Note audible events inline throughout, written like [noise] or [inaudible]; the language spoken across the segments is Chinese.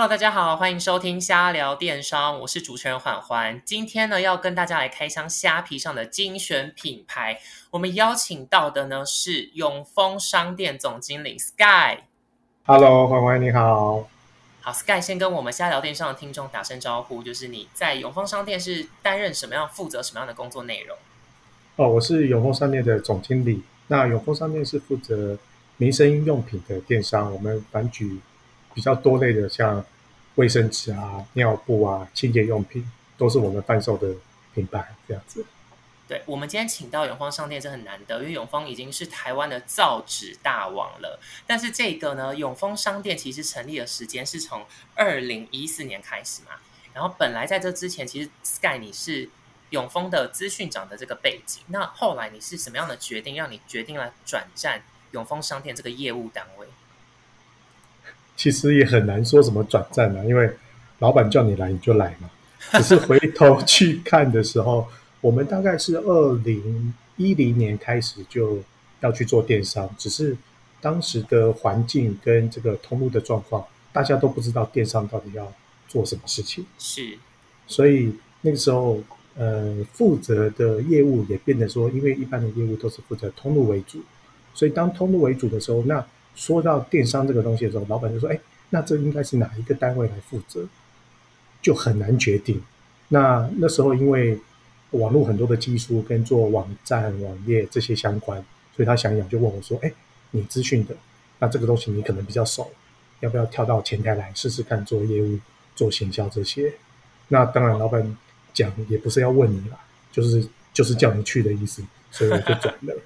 Hello，大家好，欢迎收听瞎聊电商，我是主持人缓缓。今天呢，要跟大家来开箱虾皮上的精选品牌。我们邀请到的呢是永丰商店总经理 Sky。Hello，缓缓你好。好，Sky 先跟我们瞎聊电商的听众打声招呼，就是你在永丰商店是担任什么样、负责什么样的工作内容？哦，我是永丰商店的总经理。那永丰商店是负责民生用品的电商，我们反举。比较多类的，像卫生纸啊、尿布啊、清洁用品，都是我们贩售的品牌这样子。对，我们今天请到永丰商店是很难得，因为永丰已经是台湾的造纸大王了。但是这个呢，永丰商店其实成立的时间是从二零一四年开始嘛。然后本来在这之前，其实 Sky 你是永丰的资讯长的这个背景。那后来你是什么样的决定，让你决定来转战永丰商店这个业务单位？其实也很难说什么转战啊，因为老板叫你来你就来嘛。[laughs] 只是回头去看的时候，我们大概是二零一零年开始就要去做电商，只是当时的环境跟这个通路的状况，大家都不知道电商到底要做什么事情。是，所以那个时候，呃，负责的业务也变得说，因为一般的业务都是负责通路为主，所以当通路为主的时候，那说到电商这个东西的时候，老板就说：“哎，那这应该是哪一个单位来负责？”就很难决定。那那时候因为网络很多的技术跟做网站、网页这些相关，所以他想想就问我说：“哎，你资讯的，那这个东西你可能比较熟，要不要跳到前台来试试看做业务、做行销这些？”那当然，老板讲也不是要问你啦，就是就是叫你去的意思，所以我就转了。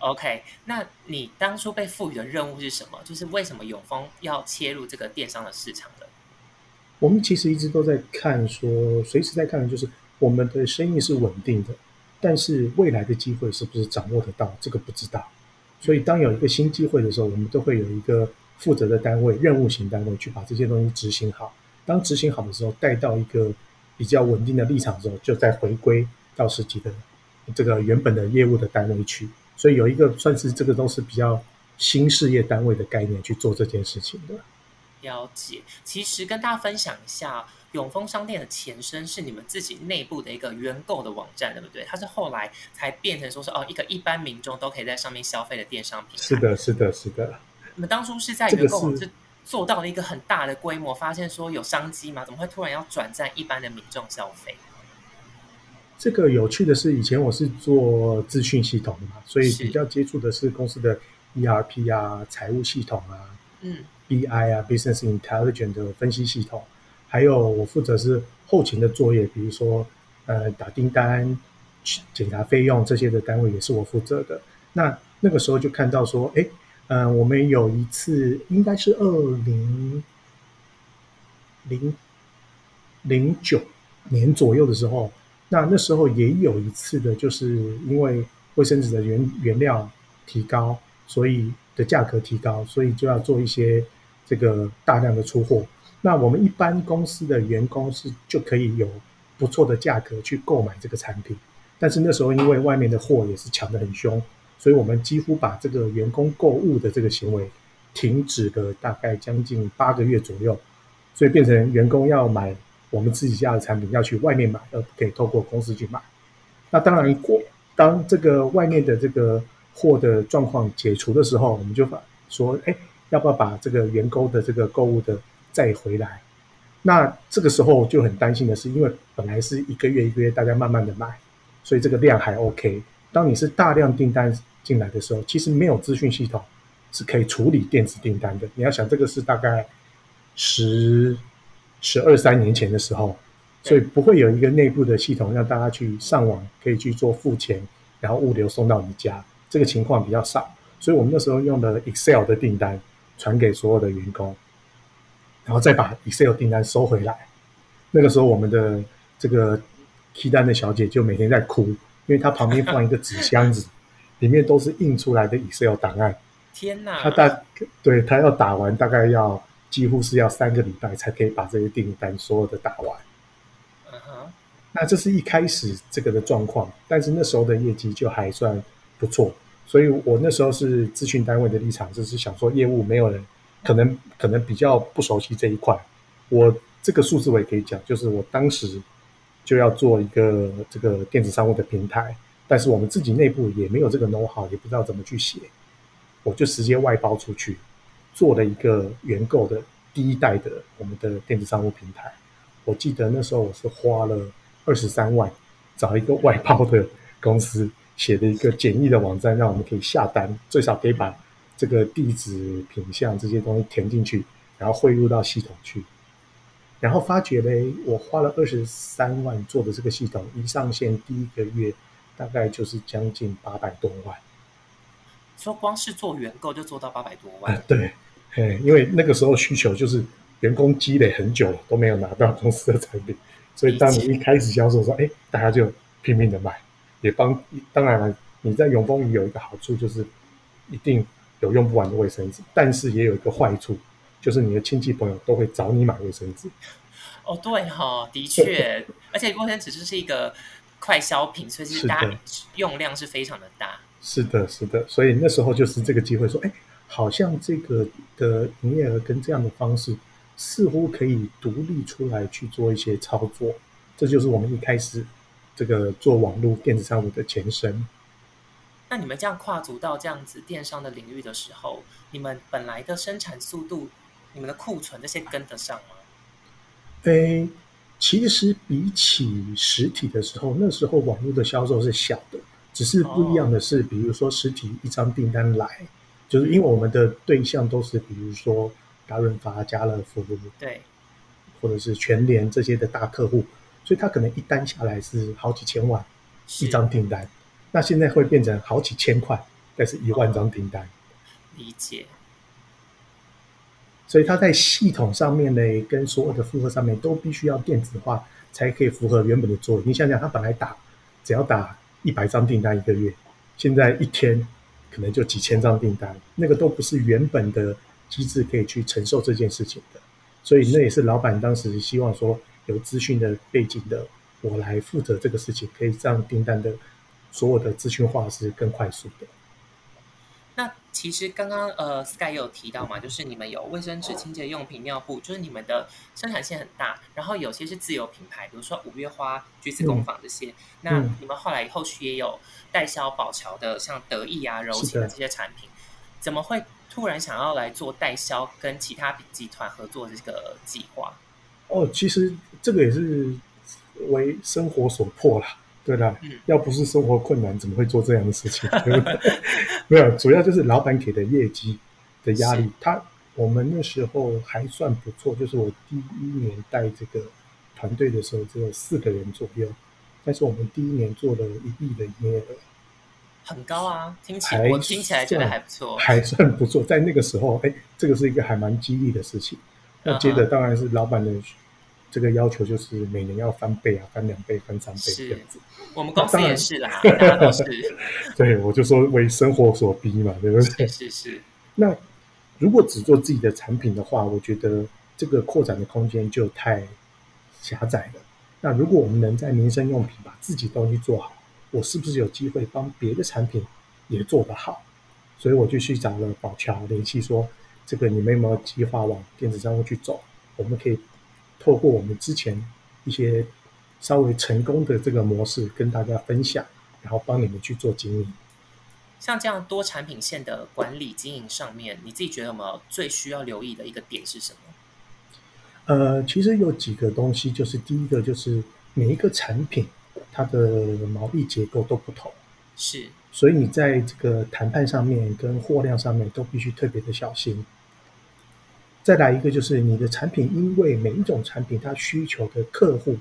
OK，那你当初被赋予的任务是什么？就是为什么永丰要切入这个电商的市场的？我们其实一直都在看，说随时在看就是我们的生意是稳定的，但是未来的机会是不是掌握得到，这个不知道。所以当有一个新机会的时候，我们都会有一个负责的单位、任务型单位去把这些东西执行好。当执行好的时候，带到一个比较稳定的立场的时候，就再回归到实际的这个原本的业务的单位去。所以有一个算是这个都是比较新事业单位的概念去做这件事情的。了解，其实跟大家分享一下，永丰商店的前身是你们自己内部的一个原购的网站，对不对？它是后来才变成说是哦，一个一般民众都可以在上面消费的电商平台。是的，是的，是的。你们当初是在原购网是做到了一个很大的规模，发现说有商机吗？怎么会突然要转战一般的民众消费？这个有趣的是，以前我是做资讯系统的嘛，所以比较接触的是公司的 ERP 啊、财务系统啊、嗯、BI 啊、Business Intelligence 的分析系统，还有我负责是后勤的作业，比如说呃打订单、检查费用这些的单位也是我负责的。那那个时候就看到说，哎，嗯，我们有一次应该是二零零零九年左右的时候。那那时候也有一次的，就是因为卫生纸的原原料提高，所以的价格提高，所以就要做一些这个大量的出货。那我们一般公司的员工是就可以有不错的价格去购买这个产品，但是那时候因为外面的货也是抢得很凶，所以我们几乎把这个员工购物的这个行为停止了大概将近八个月左右，所以变成员工要买。我们自己家的产品要去外面买，而不可以透过公司去买。那当然，过当这个外面的这个货的状况解除的时候，我们就把说，哎，要不要把这个员工的这个购物的再回来？那这个时候就很担心的是，因为本来是一个月一个月大家慢慢的买，所以这个量还 OK。当你是大量订单进来的时候，其实没有资讯系统是可以处理电子订单的。你要想，这个是大概十。十二三年前的时候，所以不会有一个内部的系统让大家去上网可以去做付钱，然后物流送到你家，这个情况比较少。所以我们那时候用的 Excel 的订单传给所有的员工，然后再把 Excel 订单收回来。那个时候我们的这个批单的小姐就每天在哭，因为她旁边放一个纸箱子，[laughs] 里面都是印出来的 Excel 档案。天哪！她大对她要打完大概要。几乎是要三个礼拜才可以把这些订单所有的打完。嗯哼，那这是一开始这个的状况，但是那时候的业绩就还算不错，所以我那时候是咨询单位的立场，就是想说业务没有人可能可能比较不熟悉这一块，我这个数字我也可以讲，就是我当时就要做一个这个电子商务的平台，但是我们自己内部也没有这个 know how，也不知道怎么去写，我就直接外包出去，做了一个原购的第一代的我们的电子商务平台。我记得那时候我是花了二十三万，找一个外包的公司写的一个简易的网站，让我们可以下单，最少可以把这个地址、品相这些东西填进去，然后汇入到系统去。然后发觉嘞，我花了二十三万做的这个系统，一上线第一个月大概就是将近八百多万。说光是做原购就做到八百多万？对，嘿，因为那个时候需求就是。员工积累很久了都没有拿到公司的产品，所以当你一开始销售的时候，哎，大家就拼命的买，也帮。当然了，你在永丰鱼有一个好处就是一定有用不完的卫生纸，但是也有一个坏处，就是你的亲戚朋友都会找你买卫生纸。哦，对哈，的确，而且卫生纸就是一个快消品，所以大家用量是非常的大。是的，是的，所以那时候就是这个机会说，哎，好像这个的营业额跟这样的方式。似乎可以独立出来去做一些操作，这就是我们一开始这个做网络电子商务的前身。那你们这样跨足到这样子电商的领域的时候，你们本来的生产速度、你们的库存这些跟得上吗？诶，其实比起实体的时候，那时候网络的销售是小的，只是不一样的是，比如说实体一张订单来，就是因为我们的对象都是比如说。大润发、家乐福，对，或者是全联这些的大客户，所以他可能一单下来是好几千万一张订单，那现在会变成好几千块，但是一万张订单。理解。所以他在系统上面呢，跟所有的负荷上面都必须要电子化，才可以符合原本的作用。你想想，他本来打只要打一百张订单一个月，现在一天可能就几千张订单，那个都不是原本的。机制可以去承受这件事情的，所以那也是老板当时希望说有资讯的背景的我来负责这个事情，可以让订单的所有的资讯化是更快速的。那其实刚刚呃 Sky 有提到嘛，就是你们有卫生纸、清洁用品、尿布，就是你们的生产线很大，然后有些是自有品牌，比如说五月花、橘子工坊这些。那你们后来后续也有代销宝桥的，像得意啊、柔情的这些产品，怎么会？突然想要来做代销，跟其他集团合作的这个计划。哦，其实这个也是为生活所迫了，对的。嗯，要不是生活困难，怎么会做这样的事情？[laughs] 没有，主要就是老板给的业绩的压力。他我们那时候还算不错，就是我第一年带这个团队的时候只有四个人左右，但是我们第一年做了一亿的营业额。很高啊，听起来我听起来觉得还不错，还算不错。在那个时候，哎，这个是一个还蛮激励的事情。那接着当然是老板的这个要求，就是每年要翻倍啊，翻两倍、翻三倍这样子。我们公司也是啦，大家都是。[laughs] 对，我就说为生活所逼嘛，对不对？是是是。那如果只做自己的产品的话，我觉得这个扩展的空间就太狭窄了。那如果我们能在民生用品把自己东西做好。我是不是有机会帮别的产品也做得好？所以我就去找了宝桥联系，说这个你们有没有计划往电子商务去走？我们可以透过我们之前一些稍微成功的这个模式跟大家分享，然后帮你们去做经营。像这样多产品线的管理经营上面，你自己觉得有没有最需要留意的一个点是什么？呃，其实有几个东西，就是第一个就是每一个产品。它的毛利结构都不同，是，所以你在这个谈判上面跟货量上面都必须特别的小心。再来一个就是你的产品，因为每一种产品它需求的客户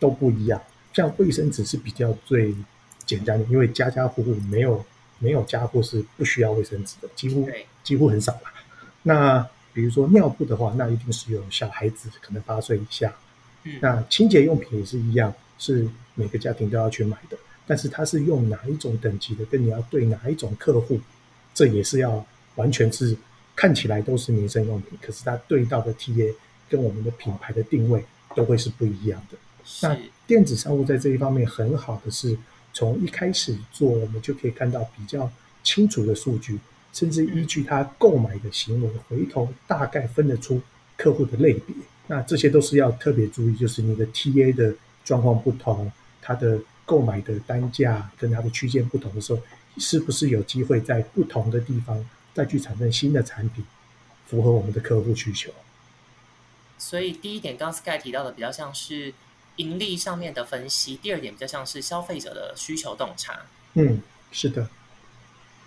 都不一样，像卫生纸是比较最简单的，因为家家户户没有没有家户是不需要卫生纸的，几乎几乎很少吧。那比如说尿布的话，那一定是有小孩子可能八岁以下，嗯，那清洁用品也是一样。是每个家庭都要去买的，但是它是用哪一种等级的，跟你要对哪一种客户，这也是要完全是看起来都是民生用品，可是它对到的 TA 跟我们的品牌的定位都会是不一样的。那电子商务在这一方面很好的是，从一开始做，我们就可以看到比较清楚的数据，甚至依据他购买的行为，回头大概分得出客户的类别。那这些都是要特别注意，就是你的 TA 的状况不同，它的购买的单价跟它的区间不同的时候，是不是有机会在不同的地方再去产生新的产品，符合我们的客户需求？所以第一点，刚 Sky 提到的比较像是盈利上面的分析；第二点比较像是消费者的需求洞察。嗯，是的。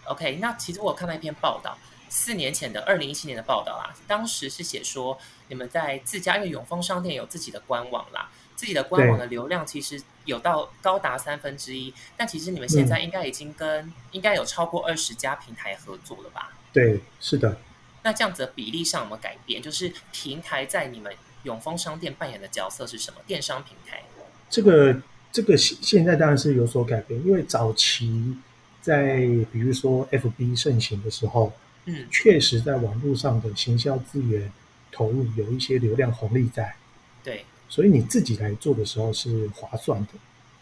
OK，那其实我看到一篇报道，四年前的二零一七年的报道啊，当时是写说你们在自家，因为永丰商店有自己的官网啦，自己的官网的流量其实有到高达三分之一，但其实你们现在应该已经跟应该有超过二十家平台合作了吧？对，是的。那这样子的比例上有没有改变？就是平台在你们永丰商店扮演的角色是什么？电商平台？这个这个现现在当然是有所改变，因为早期在比如说 FB 盛行的时候，嗯，确实在网络上的行销资源投入有一些流量红利在，对，所以你自己来做的时候是划算的，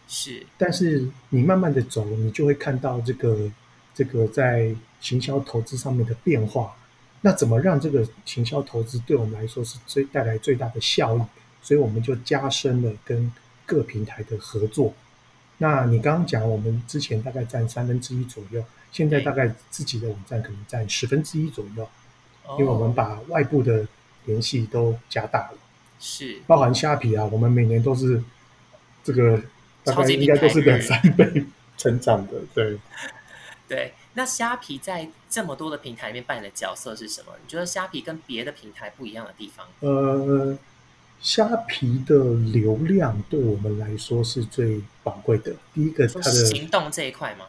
是。但是你慢慢的走，你就会看到这个这个在行销投资上面的变化。那怎么让这个行销投资对我们来说是最带来最大的效益？所以我们就加深了跟各平台的合作。那你刚刚讲，我们之前大概占三分之一左右，现在大概自己的网站可能占十分之一左右，因为我们把外部的联系都加大了，是包含虾皮啊，我们每年都是这个大概应该都是两三倍成长的，对对。那虾皮在这么多的平台里面扮演的角色是什么？你觉得虾皮跟别的平台不一样的地方？呃，虾皮的流量对我们来说是最宝贵的。第一个，它的行动这一块吗？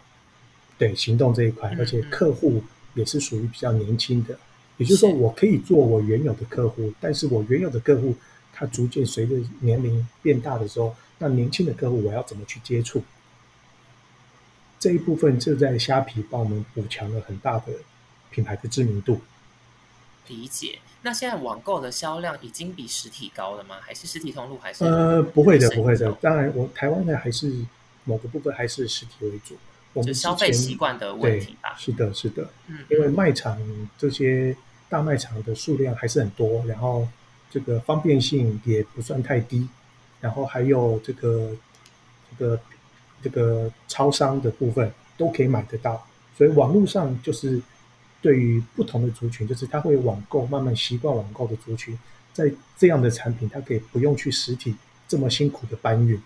对，行动这一块，而且客户也是属于比较年轻的。也就是说，我可以做我原有的客户，但是我原有的客户他逐渐随着年龄变大的时候，那年轻的客户我要怎么去接触？这一部分就在虾皮帮我们补强了很大的品牌的知名度。理解。那现在网购的销量已经比实体高了吗？还是实体通路还是？呃，不会的，不会的。当然，我台湾的还是某个部分还是实体为主。我们消费习惯的问题吧。是的，是的。嗯。因为卖场这些大卖场的数量还是很多，然后这个方便性也不算太低，然后还有这个这个。这个超商的部分都可以买得到，所以网络上就是对于不同的族群，就是他会网购，慢慢习惯网购的族群，在这样的产品，他可以不用去实体这么辛苦的搬运，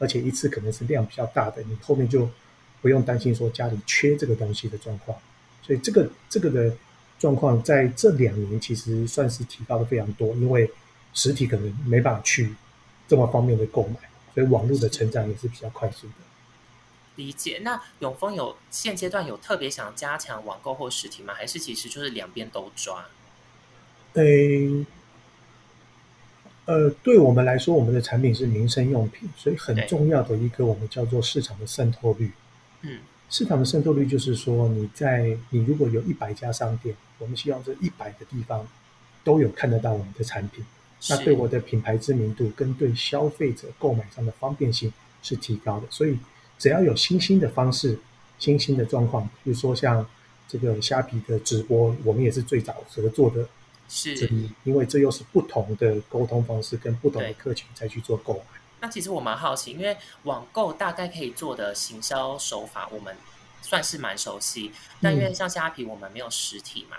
而且一次可能是量比较大的，你后面就不用担心说家里缺这个东西的状况。所以这个这个的状况在这两年其实算是提高的非常多，因为实体可能没办法去这么方便的购买，所以网络的成长也是比较快速的。理解。那永丰有现阶段有特别想加强网购或实体吗？还是其实就是两边都抓？诶，呃，对我们来说，我们的产品是民生用品，所以很重要的一个我们叫做市场的渗透率。嗯，市场的渗透率就是说，你在你如果有一百家商店，我们希望这一百个地方都有看得到我们的产品，那对我的品牌知名度跟对消费者购买上的方便性是提高的，所以。只要有新兴的方式、新兴的状况，比如说像这个虾皮的直播，我们也是最早合作的，是，因为这又是不同的沟通方式跟不同的客群再去做购买。那其实我蛮好奇，因为网购大概可以做的行销手法，我们算是蛮熟悉。但因为像虾皮，我们没有实体嘛，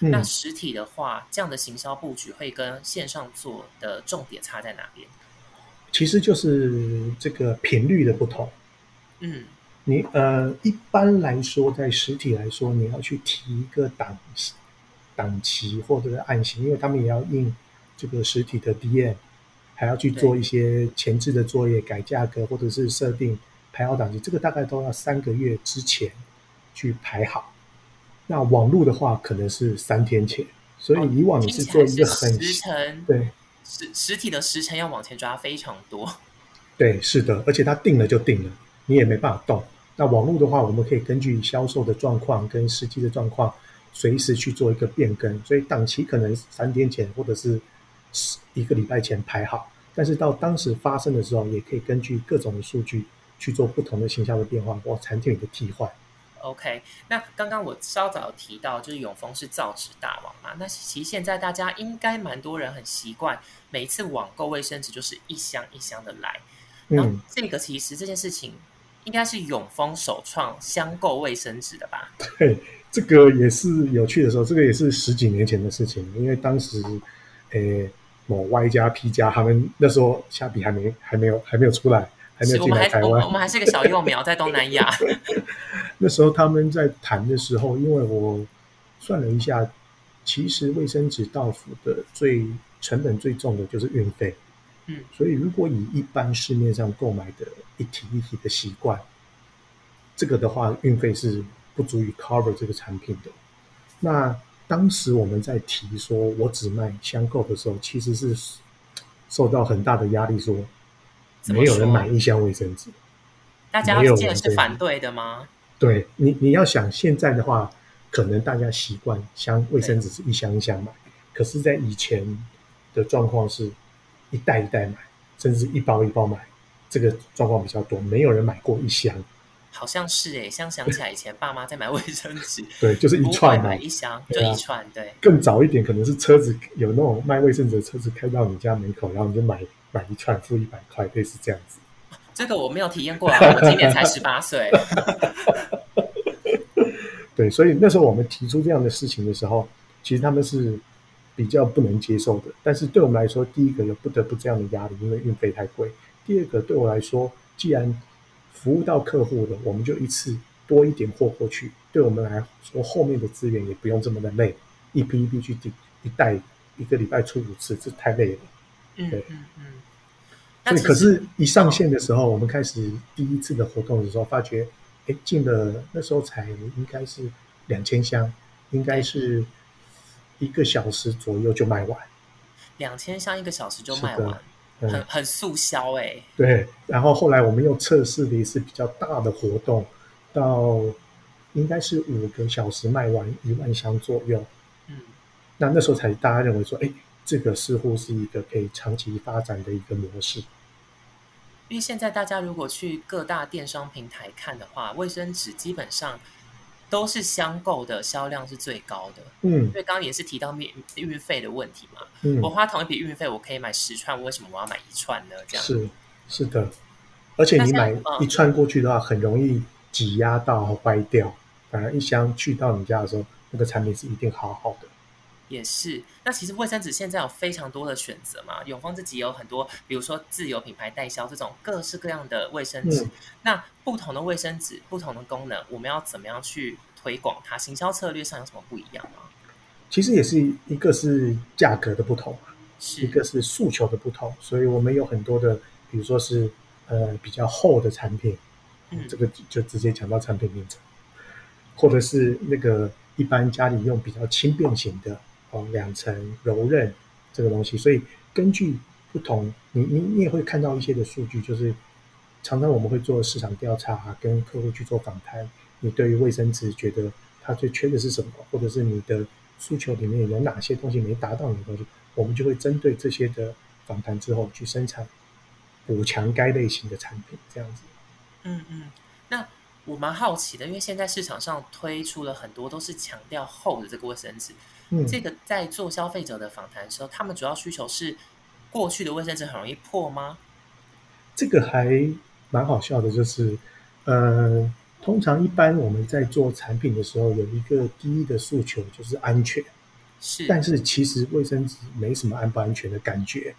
那实体的话，这样的行销布局会跟线上做的重点差在哪边？其实就是这个频率的不同。嗯，你呃，一般来说，在实体来说，你要去提一个档档期或者是案型，因为他们也要印这个实体的 DM，还要去做一些前置的作业，改价格或者是设定排好档期，这个大概都要三个月之前去排好。那网络的话，可能是三天前，所以以往你是做一个很时辰，对实实体的时辰要往前抓非常多。对，是的，而且他定了就定了。你也没办法动。那网络的话，我们可以根据销售的状况跟实际的状况，随时去做一个变更。所以档期可能三天前或者是一个礼拜前排好，但是到当时发生的时候，也可以根据各种的数据去做不同的形象的变化或产品的替换。OK，那刚刚我稍早提到，就是永丰是造纸大王嘛。那其实现在大家应该蛮多人很习惯，每一次网购卫生纸就是一箱一箱的来。然后这个其实这件事情应该是永丰首创箱购卫生纸的吧？[laughs] 对，这个也是有趣的时候，这个也是十几年前的事情。因为当时，诶，某 Y 加 P 加他们那时候虾皮还没还没有还没有出来。还没有进来台湾，我们还是个小幼苗，在东南亚。[laughs] 那时候他们在谈的时候，因为我算了一下，其实卫生纸到府的最成本最重的就是运费。嗯，所以如果以一般市面上购买的一体一体的习惯，这个的话运费是不足以 cover 这个产品的。那当时我们在提说我只卖箱购的时候，其实是受到很大的压力，说。没有人买一箱卫生纸，大家记得是反对的吗？对你，你要想现在的话，可能大家习惯箱卫生纸是一箱一箱买，可是，在以前的状况是一袋一袋买，甚至一包一包买，这个状况比较多，没有人买过一箱。好像是哎，像想起来以前爸妈在买卫生纸，[laughs] 对，就是一串买一箱就一串，对。更早一点，可能是车子有那种卖卫生纸的车子开到你家门口，然后你就买。买一串付一百块，类似这样子。这个我没有体验过啊，我今年才十八岁。[laughs] 对，所以那时候我们提出这样的事情的时候，其实他们是比较不能接受的。但是对我们来说，第一个又不得不这样的压力，因为运费太贵；第二个，对我来说，既然服务到客户了，我们就一次多一点货过去，对我们来说，后面的资源也不用这么的累，一批一批去订，一袋一个礼拜出五次，这太累了。对，嗯嗯，所以可是，一上线的时候，我们开始第一次的活动的时候，发觉，哎，进了那时候才应该是两千箱，应该是一个小时左右就卖完。两千箱一个小时就卖完，很很速销哎。对，然后后来我们又测试了一次比较大的活动，到应该是五个小时卖完一万箱左右。嗯，那那时候才大家认为说，哎。这个似乎是一个可以长期发展的一个模式，因为现在大家如果去各大电商平台看的话，卫生纸基本上都是箱购的销量是最高的。嗯，因为刚刚也是提到免运费的问题嘛。嗯，我花同一笔运费，我可以买十串，为什么我要买一串呢？这样是是的，而且你买一串过去的话，很容易挤压到坏掉。反而一箱去到你家的时候，那个产品是一定好好的。也是，那其实卫生纸现在有非常多的选择嘛。永丰自己有很多，比如说自有品牌代销这种各式各样的卫生纸。那不同的卫生纸，不同的功能，我们要怎么样去推广它？行销策略上有什么不一样吗？其实也是一个是价格的不同，一个是诉求的不同。所以我们有很多的，比如说是呃比较厚的产品，嗯，这个就直接讲到产品名称，或者是那个一般家里用比较轻便型的。哦，两层柔韧这个东西，所以根据不同，你你你也会看到一些的数据，就是常常我们会做市场调查，跟客户去做访谈。你对于卫生纸觉得它最缺的是什么，或者是你的诉求里面有哪些东西没达到你的东西，我们就会针对这些的访谈之后去生产补强该类型的产品，这样子。嗯嗯，那我蛮好奇的，因为现在市场上推出了很多都是强调厚的这个卫生纸。这个在做消费者的访谈的时候，他们主要需求是过去的卫生纸很容易破吗？这个还蛮好笑的，就是呃，通常一般我们在做产品的时候，有一个第一的诉求就是安全，是。但是其实卫生纸没什么安不安全的感觉，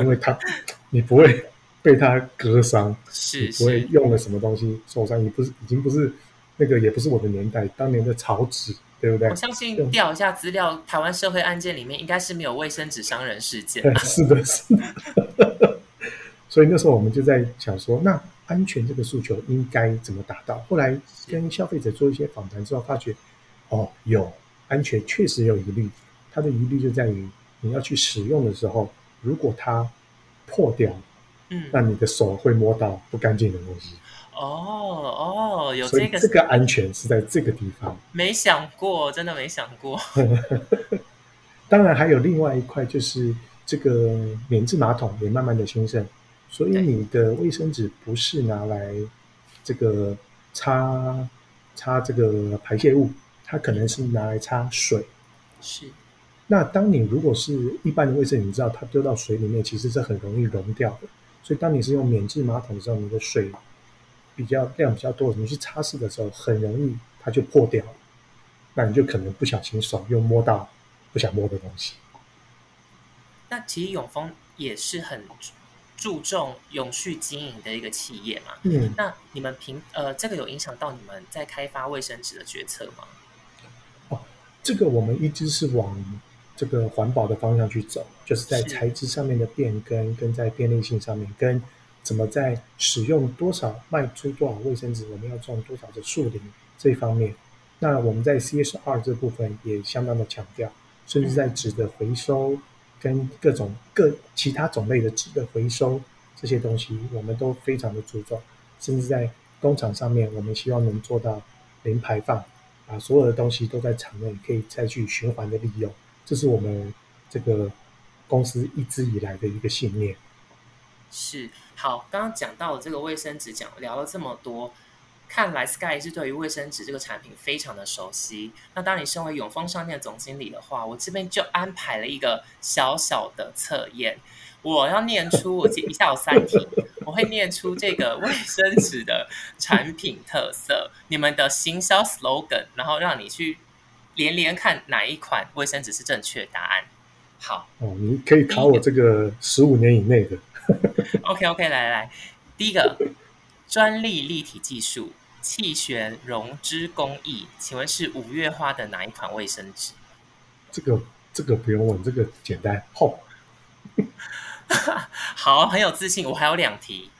因为它 [laughs] 你不会被它割伤，是不会用了什么东西受伤，也不是已经不是那个，也不是我的年代，当年的草纸。对不对？我相信调一下资料，台湾社会案件里面应该是没有卫生纸伤人事件。[laughs] 是的，是的。所以那时候我们就在想说，那安全这个诉求应该怎么达到？后来跟消费者做一些访谈之后，发觉哦，有安全确实有疑虑。它的疑虑就在于你要去使用的时候，如果它破掉，嗯，那你的手会摸到不干净的东西。哦哦，有这个这个安全是在这个地方。没想过，真的没想过。[laughs] 当然还有另外一块，就是这个免治马桶也慢慢的兴盛，所以你的卫生纸不是拿来这个擦擦这个排泄物，它可能是拿来擦水。是。那当你如果是一般的卫生纸，你知道它丢到水里面，其实是很容易溶掉的。所以当你是用免治马桶的时候，你的水比较量比较多，你去擦拭的时候，很容易它就破掉了。那你就可能不小心手又摸到不想摸的东西。那其实永丰也是很注重永续经营的一个企业嘛。嗯。那你们平呃，这个有影响到你们在开发卫生纸的决策吗？哦，这个我们一直是往这个环保的方向去走，就是在材质上面的变更，跟在便利性上面，跟怎么在使用多少卖出多少卫生纸，我们要种多少的树林这一方面。那我们在 CSR 这部分也相当的强调，甚至在纸的回收跟各种各其他种类的纸的回收这些东西，我们都非常的注重。甚至在工厂上面，我们希望能做到零排放，把所有的东西都在厂内可以再去循环的利用。这是我们这个公司一直以来的一个信念。是好，刚刚讲到了这个卫生纸，讲聊了这么多。看来 Sky 是对于卫生纸这个产品非常的熟悉。那当你身为永丰商店总经理的话，我这边就安排了一个小小的测验。我要念出，我一下有三题，我会念出这个卫生纸的产品特色，你们的行销 slogan，然后让你去连连看哪一款卫生纸是正确答案。好，哦，你可以考我这个十五年以内的。[laughs] OK OK，来来来，第一个专利立体技术。气旋溶脂工艺，请问是五月花的哪一款卫生纸？这个这个不用问，这个简单。厚。[laughs] 好，很有自信。我还有两题。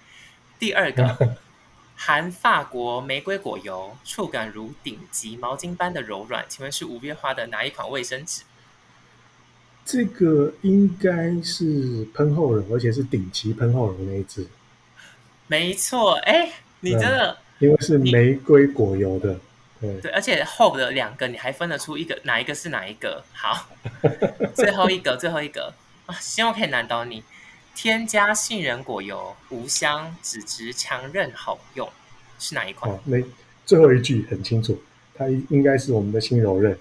第二个，[laughs] 含法国玫瑰果油，触感如顶级毛巾般的柔软，请问是五月花的哪一款卫生纸？这个应该是喷后柔，而且是顶级喷后柔那一只。没错，哎，你真的。因为是玫瑰果油的，对对，而且后的两个，你还分得出一个哪一个是哪一个？好，[laughs] 最后一个，最后一个啊，希望可以难倒你。添加杏仁果油，无香，脂质强韧，好用，是哪一款？那最后一句很清楚，它应该是我们的新柔韧，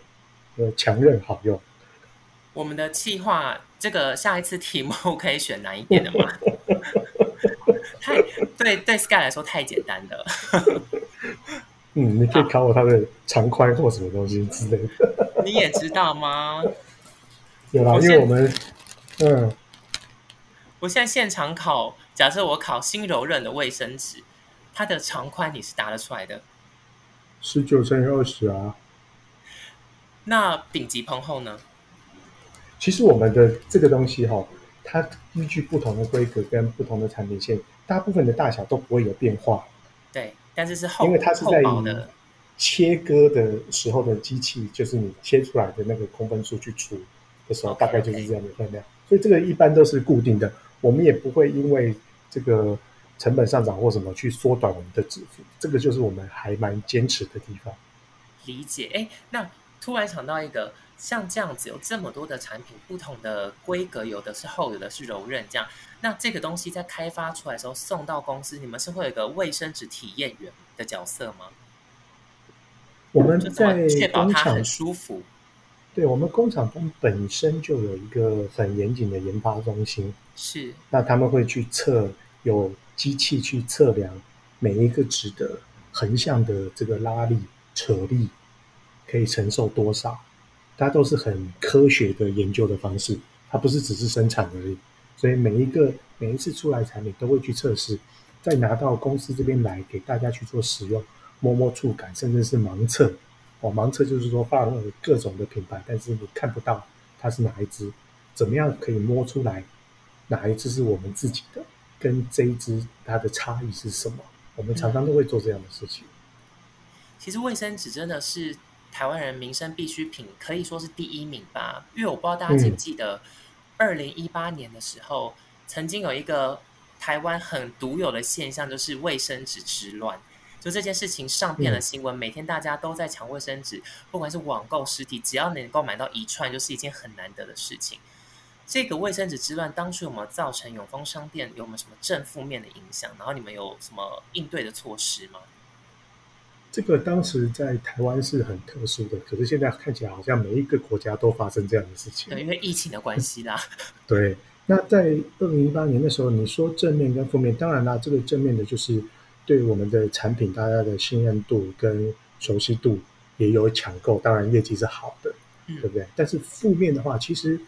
呃，强韧好用。我们的气化，这个下一次题目 [laughs] 可以选难一点的吗？[laughs] 太对对，Sky 来说太简单了。[laughs] 嗯，你可以考我他的长宽或什么东西之类的。你也知道吗？有啦，因为我们嗯，我现在现场考，假设我考新柔韧的卫生纸，它的长宽你是答得出来的？十九乘以二十啊。那顶级喷厚呢？其实我们的这个东西哈。它依据不同的规格跟不同的产品线，大部分的大小都不会有变化。对，但是是厚，因为它是在切割的时候的机器，就是你切出来的那个空分数去除的时候，大概就是这样的分量。所以这个一般都是固定的，我们也不会因为这个成本上涨或什么去缩短我们的支付。这个就是我们还蛮坚持的地方。理解，哎，那突然想到一个。像这样子有这么多的产品，不同的规格，有的是厚，有的是柔韧，这样。那这个东西在开发出来的时候送到公司，你们是会有一个卫生纸体验员的角色吗？我们在确保它很舒服。对，我们工厂中本身就有一个很严谨的研发中心，是。那他们会去测，有机器去测量每一个纸的横向的这个拉力、扯力可以承受多少。它都是很科学的研究的方式，它不是只是生产而已。所以每一个每一次出来产品都会去测试，再拿到公司这边来给大家去做使用，摸摸触感，甚至是盲测。哦，盲测就是说放了各种的品牌，但是你看不到它是哪一只，怎么样可以摸出来哪一只是我们自己的，跟这一只它的差异是什么？我们常常都会做这样的事情。其实卫生纸真的是。台湾人民生必需品可以说是第一名吧，因为我不知道大家记不记得，二零一八年的时候，曾经有一个台湾很独有的现象，就是卫生纸之乱。就这件事情上遍了新闻，每天大家都在抢卫生纸，不管是网购实体，只要能够买到一串，就是一件很难得的事情。这个卫生纸之乱当初有没有造成永丰商店有没有什么正负面的影响？然后你们有什么应对的措施吗？这个当时在台湾是很特殊的，可是现在看起来好像每一个国家都发生这样的事情。对，因为疫情的关系啦。[laughs] 对，那在二零一八年的时候，你说正面跟负面，当然啦，这个正面的就是对我们的产品大家的信任度跟熟悉度也有抢购，当然业绩是好的，对不对？但是负面的话，其实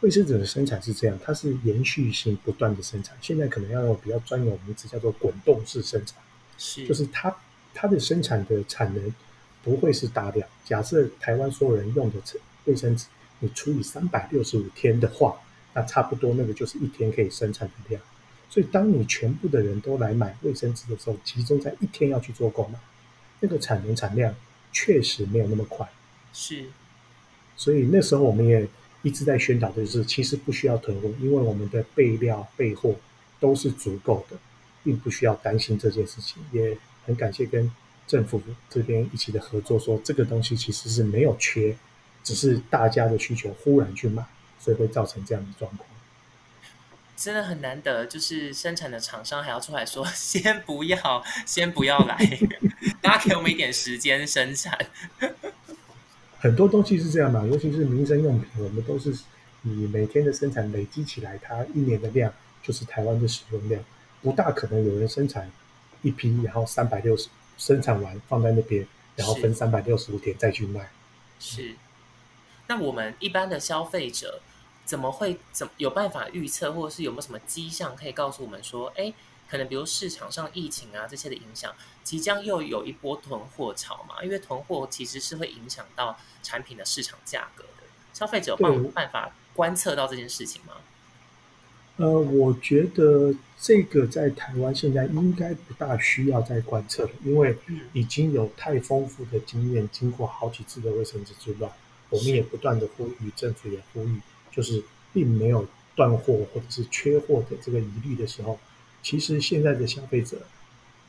卫生纸的生产是这样，它是延续性不断的生产，现在可能要用比较专有名词叫做滚动式生产，是，就是它。它的生产的产能不会是大量。假设台湾所有人用的卫生纸，你除以三百六十五天的话，那差不多那个就是一天可以生产的量。所以，当你全部的人都来买卫生纸的时候，集中在一天要去做购买，那个产能产量确实没有那么快。是。所以那时候我们也一直在宣导的就是，其实不需要囤货，因为我们的备料备货都是足够的，并不需要担心这件事情。也很感谢跟政府这边一起的合作，说这个东西其实是没有缺，只是大家的需求忽然去买，所以会造成这样的状况。真的很难得，就是生产的厂商还要出来说，[laughs] 先不要，先不要来，大家给我们一点时间生产。很多东西是这样嘛，尤其是民生用品，我们都是以每天的生产累积起来，它一年的量就是台湾的使用量，不大可能有人生产。一批，然后三百六十生产完放在那边，然后分三百六十五天再去卖。是。那我们一般的消费者怎么会怎有办法预测，或者是有没有什么迹象可以告诉我们说，哎，可能比如市场上疫情啊这些的影响，即将又有一波囤货潮嘛？因为囤货其实是会影响到产品的市场价格的。消费者有办法观测到这件事情吗？呃，我觉得这个在台湾现在应该不大需要再观测了，因为已经有太丰富的经验，经过好几次的卫生纸之乱，我们也不断的呼吁，政府也呼吁，就是并没有断货或者是缺货的这个疑虑的时候，其实现在的消费者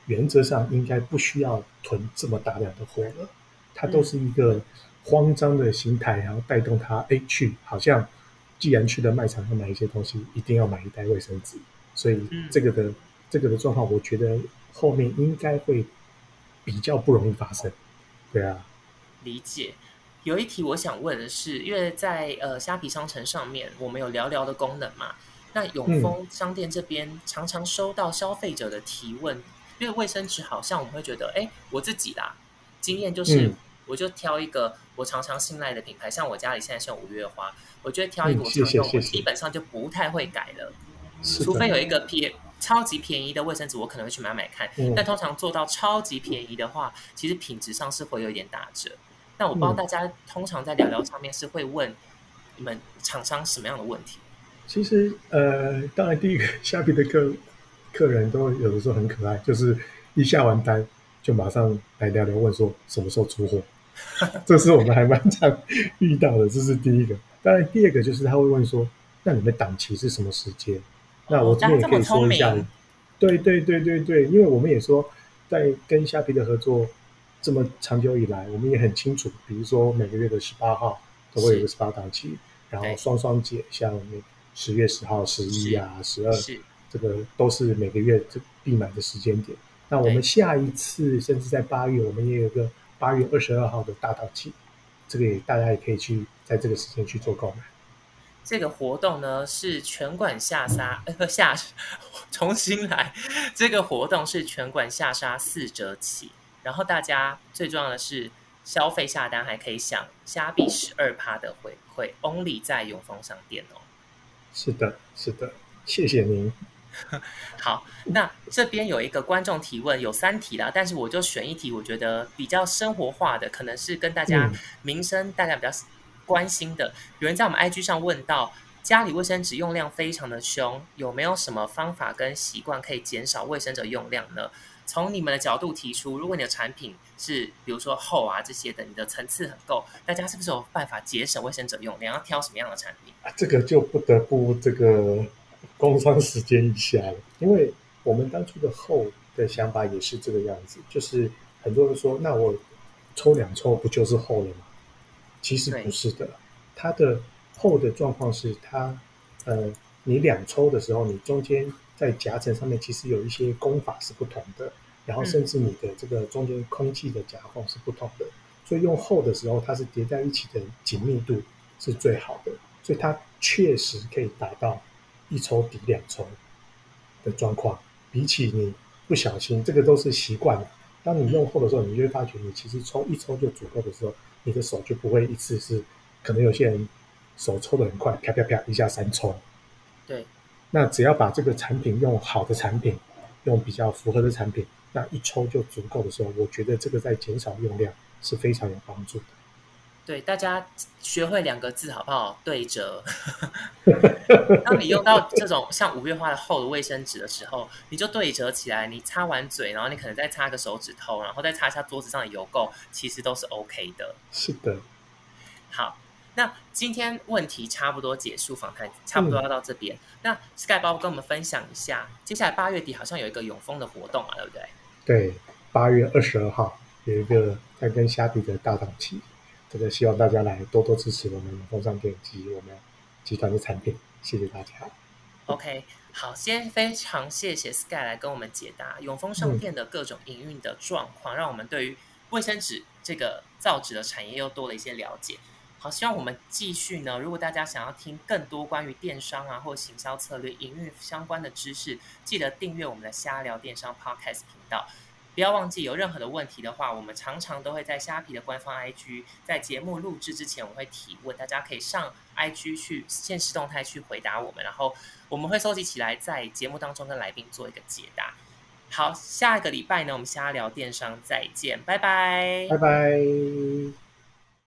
原则上应该不需要囤这么大量的货了，它都是一个慌张的心态，然后带动它哎去好像。既然去了卖场要买一些东西，一定要买一袋卫生纸，所以这个的这个的状况，我觉得后面应该会比较不容易发生。对啊，理解。有一题我想问的是，因为在呃虾皮商城上面，我们有聊聊的功能嘛？那永丰商店这边常常收到消费者的提问，因为卫生纸好像我们会觉得，哎，我自己啦，经验就是，我就挑一个我常常信赖的品牌，像我家里现在是用五月花。我觉得挑一个我常用，我基本上就不太会改了，除非有一个便超级便宜的卫生纸，我可能会去买买看。但通常做到超级便宜的话，其实品质上是会有一点打折。那我不知道大家通常在聊聊上面是会问你们厂商什么样的问题？其实呃，当然第一个虾皮的客客人都有的时候很可爱，就是一下完单就马上来聊聊问说什么时候出货，[laughs] 这是我们还蛮常遇到的，这是第一个。当然，第二个就是他会问说：“那你们档期是什么时间？”那我这边也可以说一下。对对对对对，因为我们也说，在跟虾皮的合作这么长久以来，我们也很清楚，比如说每个月的十八号都会有个十八档期，然后双双节像十月十号、十一啊、十二，这个都是每个月这必买的时间点。那我们下一次甚至在八月，我们也有个八月二十二号的大档期。这个也大家也可以去在这个时间去做购买。这个活动呢是全馆下杀，呃下 [laughs] 重新来。这个活动是全馆下杀四折起，然后大家最重要的是消费下单还可以享虾币十二趴的回馈，only 在永丰商店哦。是的，是的，谢谢您。[laughs] 好，那这边有一个观众提问，有三题啦，但是我就选一题，我觉得比较生活化的，可能是跟大家民生大家比较关心的。有人在我们 IG 上问到，家里卫生纸用量非常的凶，有没有什么方法跟习惯可以减少卫生纸用量呢？从你们的角度提出，如果你的产品是比如说厚啊这些的，你的层次很够，大家是不是有办法节省卫生纸用量？要挑什么样的产品？啊，这个就不得不这个。工商时间一下了，因为我们当初的厚的想法也是这个样子，就是很多人说，那我抽两抽不就是厚了吗？其实不是的，它的厚的状况是它，呃，你两抽的时候，你中间在夹层上面其实有一些功法是不同的，然后甚至你的这个中间空气的夹缝是不同的，所以用厚的时候，它是叠在一起的紧密度是最好的，所以它确实可以达到一抽抵两抽的状况。比起你不小心，这个都是习惯了。当你用后的时候，你就会发觉你其实抽一抽就足够的时候，你的手就不会一次是可能有些人手抽的很快，啪啪啪一下三抽。对。那只要把这个产品用好的产品，用比较符合的产品，那一抽就足够的时候，我觉得这个在减少用量是非常有帮助的。对，大家学会两个字好不好？对折。[laughs] 当你用到这种像五月花的厚的卫生纸的时候，你就对折起来。你擦完嘴，然后你可能再擦个手指头，然后再擦一下桌子上的油垢，其实都是 OK 的。是的。好，那今天问题差不多结束，访谈差不多要到这边。那 Sky 包跟我们分享一下，接下来八月底好像有一个永丰的活动啊，对不对？对，八月二十二号有一个在跟虾皮的大档期。这个希望大家来多多支持我们永丰商店及我们集团的产品，谢谢大家。OK，好，先非常谢谢 Sky 来跟我们解答永丰商店的各种营运的状况，让我们对于卫生纸这个造纸的产业又多了一些了解。好，希望我们继续呢。如果大家想要听更多关于电商啊或行销策略、营运相关的知识，记得订阅我们的瞎聊电商 Podcast 频道。不要忘记，有任何的问题的话，我们常常都会在虾皮的官方 IG，在节目录制之前，我会提问，大家可以上 IG 去现实动态去回答我们，然后我们会收集起来，在节目当中跟来宾做一个解答。好，下一个礼拜呢，我们瞎聊电商，再见，拜拜，拜拜。